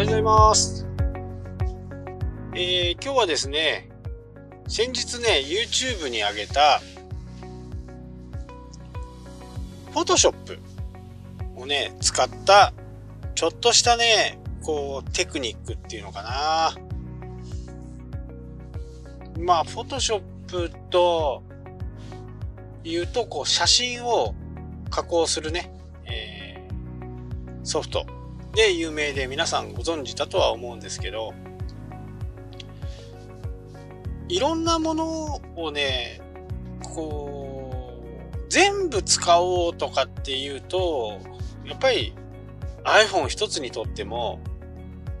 はようございます。えー今日はですね、先日ね、YouTube に上げた、Photoshop をね、使った、ちょっとしたね、こう、テクニックっていうのかな。まあ、Photoshop というと、こう、写真を加工するね、えーソフトで有名で皆さんご存知だとは思うんですけど、いろんなものをね、こう、全部使おうとかっていうと、やっぱり iPhone 一つにとっても、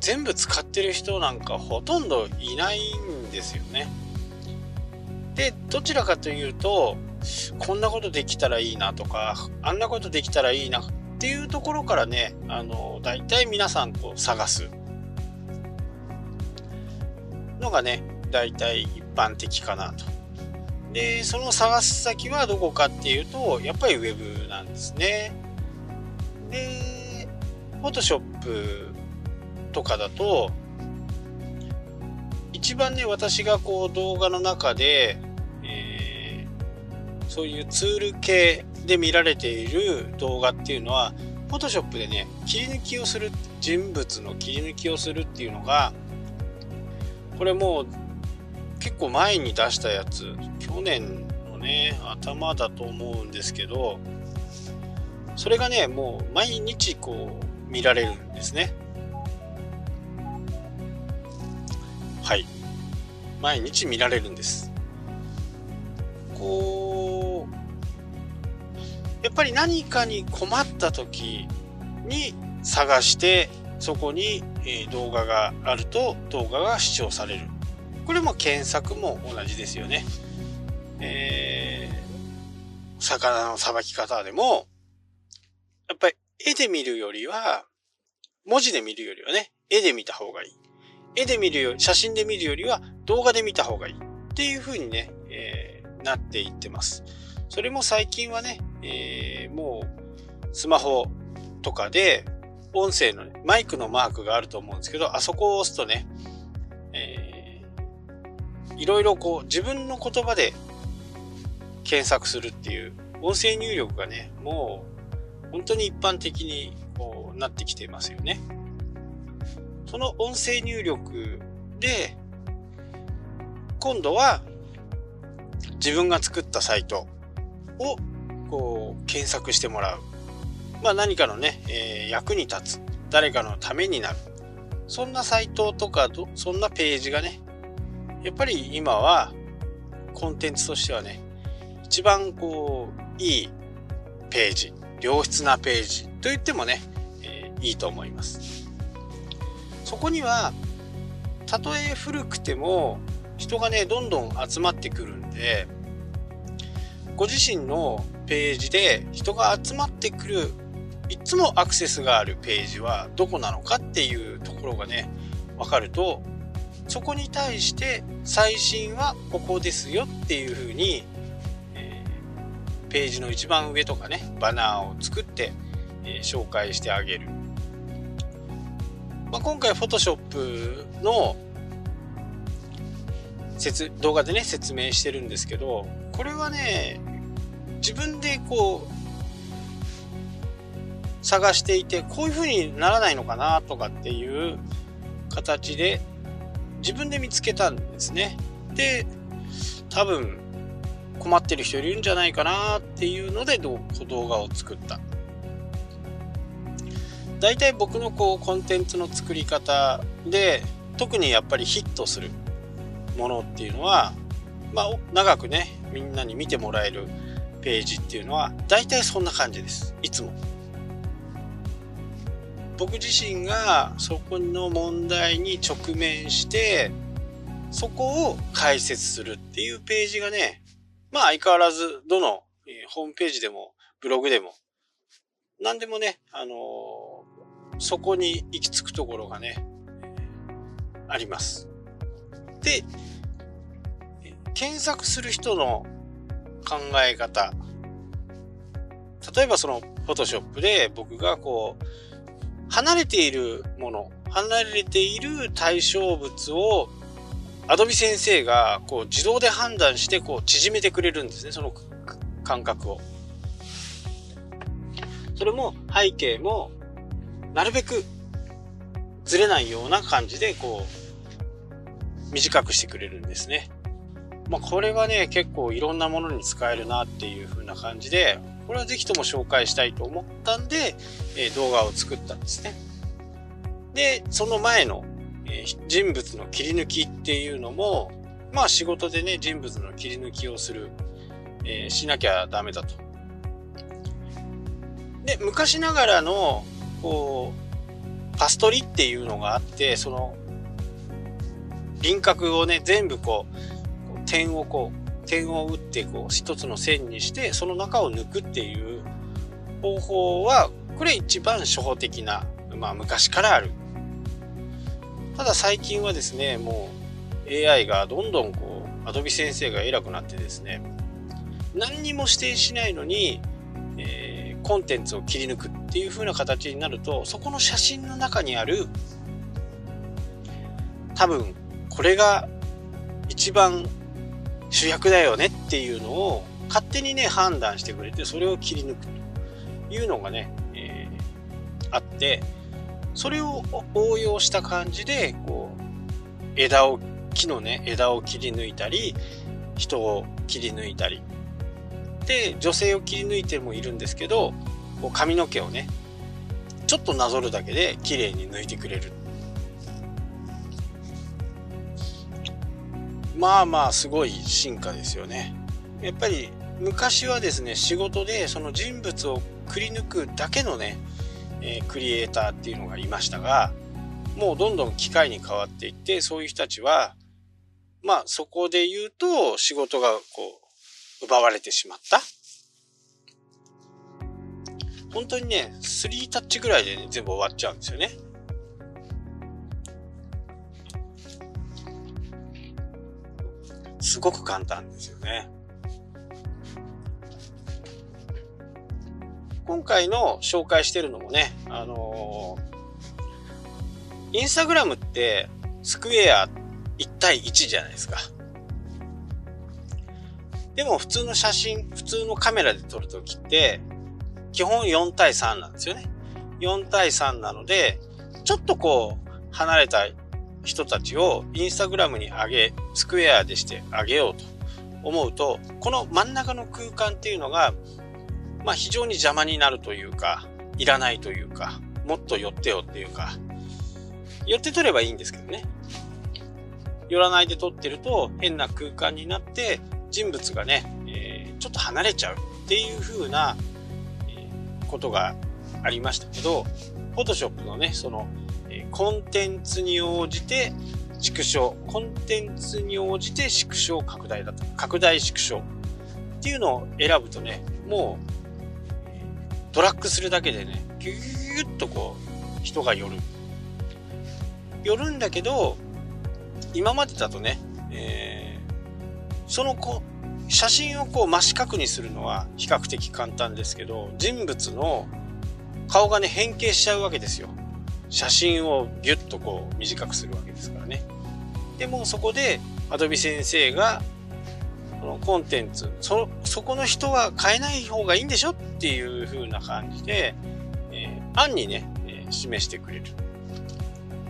全部使ってる人なんかほとんどいないんですよね。で、どちらかというと、こんなことできたらいいなとか、あんなことできたらいいなっていうところからね、あの、大体皆さんこう探すのがね、大体一般的かなと。で、その探す先はどこかっていうと、やっぱりウェブなんですね。で、Photoshop とかだと、一番ね、私がこう動画の中で、えーそういうツール系で見られている動画っていうのは、Photoshop でね、切り抜きをする、人物の切り抜きをするっていうのが、これもう結構前に出したやつ、去年のね、頭だと思うんですけど、それがね、もう毎日こう見られるんですね。はい。毎日見られるんです。こう、やっぱり何かに困った時に探して、そこに、動画があると動画が視聴される。これも検索も同じですよね。えー魚のさばき方でも、やっぱり絵で見るよりは、文字で見るよりはね、絵で見た方がいい。絵で見るより、写真で見るよりは動画で見た方がいい。っていう風にね、えーなっていってます。それも最近はね、えーもうスマホとかで音声の、ね、マイクのマークがあると思うんですけど、あそこを押すとね、えーいろいろこう自分の言葉で検索するっていう音声入力がね、もう本当に一般的にこうなってきていますよね。その音声入力で、今度は自分が作ったサイトを検索してもらう。まあ何かのね、えー役に立つ。誰かのためになる。そんなサイトとか、そんなページがね、やっぱり今はコンテンツとしてはね、一番こう、いいページ、良質なページと言ってもね、えーいいと思います。そこには、たとえ古くても人がね、どんどん集まってくるんで、ご自身のページで人が集まってくる、いつもアクセスがあるページはどこなのかっていうところがね、わかると、そこに対して最新はここですよっていうふうに、えーページの一番上とかね、バナーを作って、えー紹介してあげる。まあ、今回 Photoshop の説動画でね説明してるんですけどこれはね自分でこう探していてこういう風にならないのかなとかっていう形で自分で見つけたんですね。で多分困ってる人いるんじゃないかなっていうので動画を作った。大体僕のこうコンテンツの作り方で特にやっぱりヒットするものっていうのは、まあ、長くねみんなに見てもらえるページっていうのは大体そんな感じですいつも僕自身がそこの問題に直面してそこを解説するっていうページがねまあ相変わらずどの、ホームページでもブログでも何でもね、あのーそこに行き着くところがね、あります。で、検索する人の考え方。例えばその Photoshop で僕がこう、離れているもの、離れている対象物をアドビ先生がこう自動で判断してこう縮めてくれるんですね、その感覚を。それも背景もなるべくずれないような感じでこう短くしてくれるんですね。まあこれはね結構いろんなものに使えるなっていう風な感じでこれはぜひとも紹介したいと思ったんで、えー、動画を作ったんですね。で、その前の、えー、人物の切り抜きっていうのもまあ仕事でね人物の切り抜きをする、えー、しなきゃダメだとで、昔ながらの、こう、パストリっていうのがあって、その、輪郭をね、全部こう、点をこう、点を打ってこう、一つの線にして、その中を抜くっていう方法は、これ一番初歩的な、まあ昔からある。ただ最近はですね、もう AI がどんどんこう、アドビ先生が偉くなってですね、何にも指定しないのに、えーコンテンツを切り抜くっていう風な形になるとそこの写真の中にある多分これが一番主役だよねっていうのを勝手にね判断してくれてそれを切り抜くというのがね、えー、あってそれを応用した感じでこう枝を木のね枝を切り抜いたり人を切り抜いたり。で女性を切り抜いてもいるんですけどこう髪の毛をねちょっとなぞるだけで綺麗に抜いてくれるまあまあすごい進化ですよねやっぱり昔はですね仕事でその人物をくり抜くだけのね、えー、クリエイターっていうのがいましたがもうどんどん機械に変わっていってそういう人たちはまあそこで言うと仕事がこう奪われてしまった本当にね、3タッチぐらいで、ね、全部終わっちゃうんですよね。すごく簡単ですよね。今回の紹介してるのもね、あのー、インスタグラムってスクエア1対1じゃないですか。でも普通の写真、普通のカメラで撮るときって、基本4対3なんですよね。4対3なので、ちょっとこう、離れた人たちをインスタグラムに上げ、スクエアでしてあげようと思うと、この真ん中の空間っていうのが、まあ非常に邪魔になるというか、いらないというか、もっと寄ってよっていうか、寄って取ればいいんですけどね。寄らないで撮ってると変な空間になって人物がね、えー、ちょっと離れちゃうっていう風なことがありましたけど、Photoshop のね、その、えコンテンツに応じて縮小、コンテンツに応じて縮小拡大だと。拡大縮小っていうのを選ぶとね、もう、ドラッグするだけでね、ギューッとこう、人が寄る。寄るんだけど、今までだとね、えー、そのこ写真をこう真四角にするのは比較的簡単ですけど、人物の顔がね、変形しちゃうわけですよ。写真をギュッとこう短くするわけですからね。でもそこで Adobe 先生がこのコンテンツ、そ、そこの人は変えない方がいいんでしょっていう風な感じで、えー、案にね、えー、示してくれる。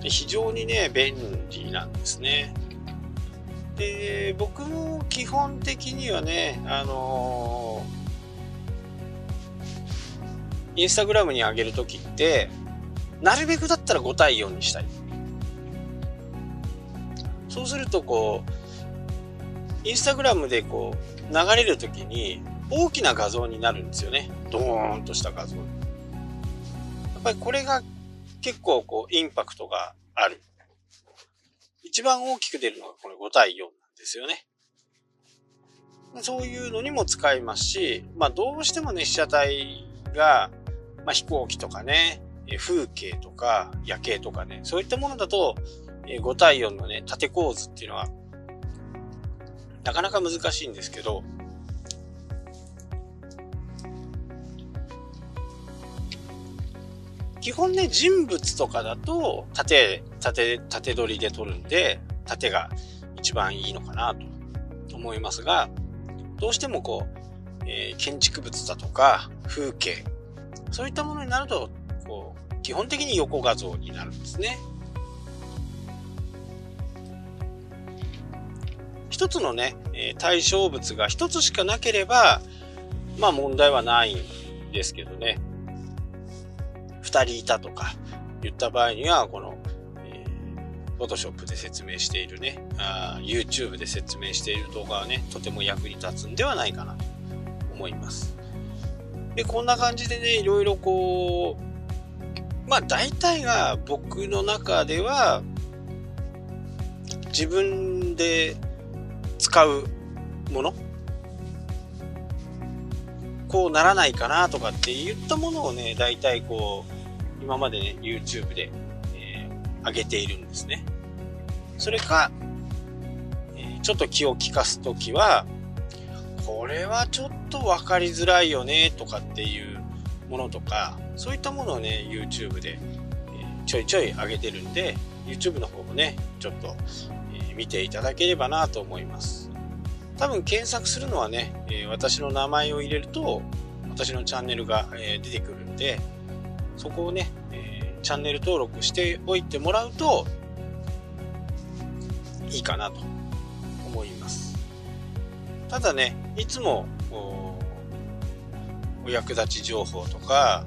非常にね、便利なんですね。で、僕も基本的にはね、あのー、インスタグラムに上げるときって、なるべくだったら5対4にしたい。そうすると、こう、インスタグラムでこう、流れるときに、大きな画像になるんですよね。ドーンとした画像。やっぱりこれが結構こう、インパクトがある。一番大きく出るのがこれ5対4なんですよね。そういうのにも使いますし、まあどうしてもね、被写体が、まあ、飛行機とかね、風景とか夜景とかね、そういったものだと、5対4のね、縦構図っていうのは、なかなか難しいんですけど、基本ね、人物とかだと、縦、縦、縦取りで撮るんで、縦が一番いいのかなと思いますが、どうしてもこう、えー、建築物だとか、風景、そういったものになると、基本的に横画像になるんですね。一つのね、対象物が一つしかなければ、まあ問題はないんですけどね。二人いたとか言った場合には、この、えー、Photoshop で説明しているねあ、YouTube で説明している動画はね、とても役に立つんではないかなと思います。で、こんな感じでね、いろいろこう、まあ大体が僕の中では、自分で使うもの？こうならないかなとかって言ったものをね、大体こう、今までね、YouTube で、えー、上げているんですね。それか、えー、ちょっと気を利かすときは、これはちょっと分かりづらいよねとかっていうものとか、そういったものをね、YouTube で、ちょいちょい上げてるんで、YouTube の方もね、ちょっと、見ていただければなと思います。多分検索するのはね、私の名前を入れると私のチャンネルが、出てくるんでそこをね、チャンネル登録しておいてもらうといいかなと思いますただねいつもお役立ち情報とか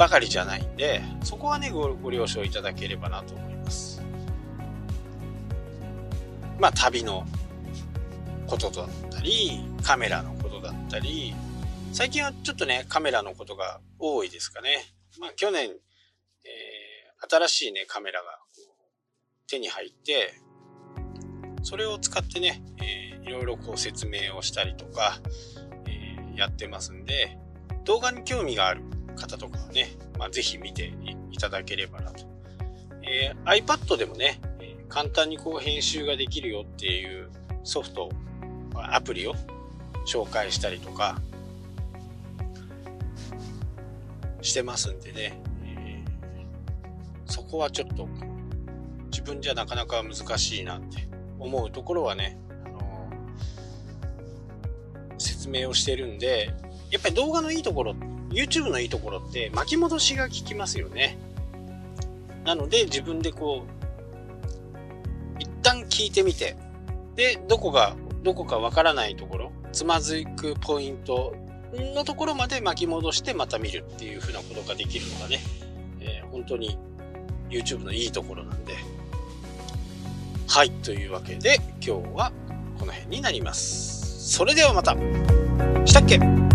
ばかりじゃないんでそこはねごご了承いただければなと思いますまあ旅のことだったり、カメラのことだったり、最近はちょっとね、カメラのことが多いですかね。まあ去年、えー、新しいね、カメラが手に入って、それを使ってね、えー、いろいろこう説明をしたりとか、えー、やってますんで、動画に興味がある方とかはね、まあ、ぜひ見ていただければなと。えー、iPad でもね、簡単にこう編集ができるよっていうソフトアプリを紹介したりとかしてますんでね、えー、そこはちょっと自分じゃなかなか難しいなって思うところはね、あのー、説明をしてるんで、やっぱり動画のいいところ、YouTube のいいところって巻き戻しが効きますよね。なので自分でこう、一旦聞いてみて、で、どこがどこかわからないところ、つまずくポイントのところまで巻き戻してまた見るっていう風なことができるのがね、えー、本当に YouTube のいいところなんで。はい、というわけで今日はこの辺になります。それではまたしたっけ？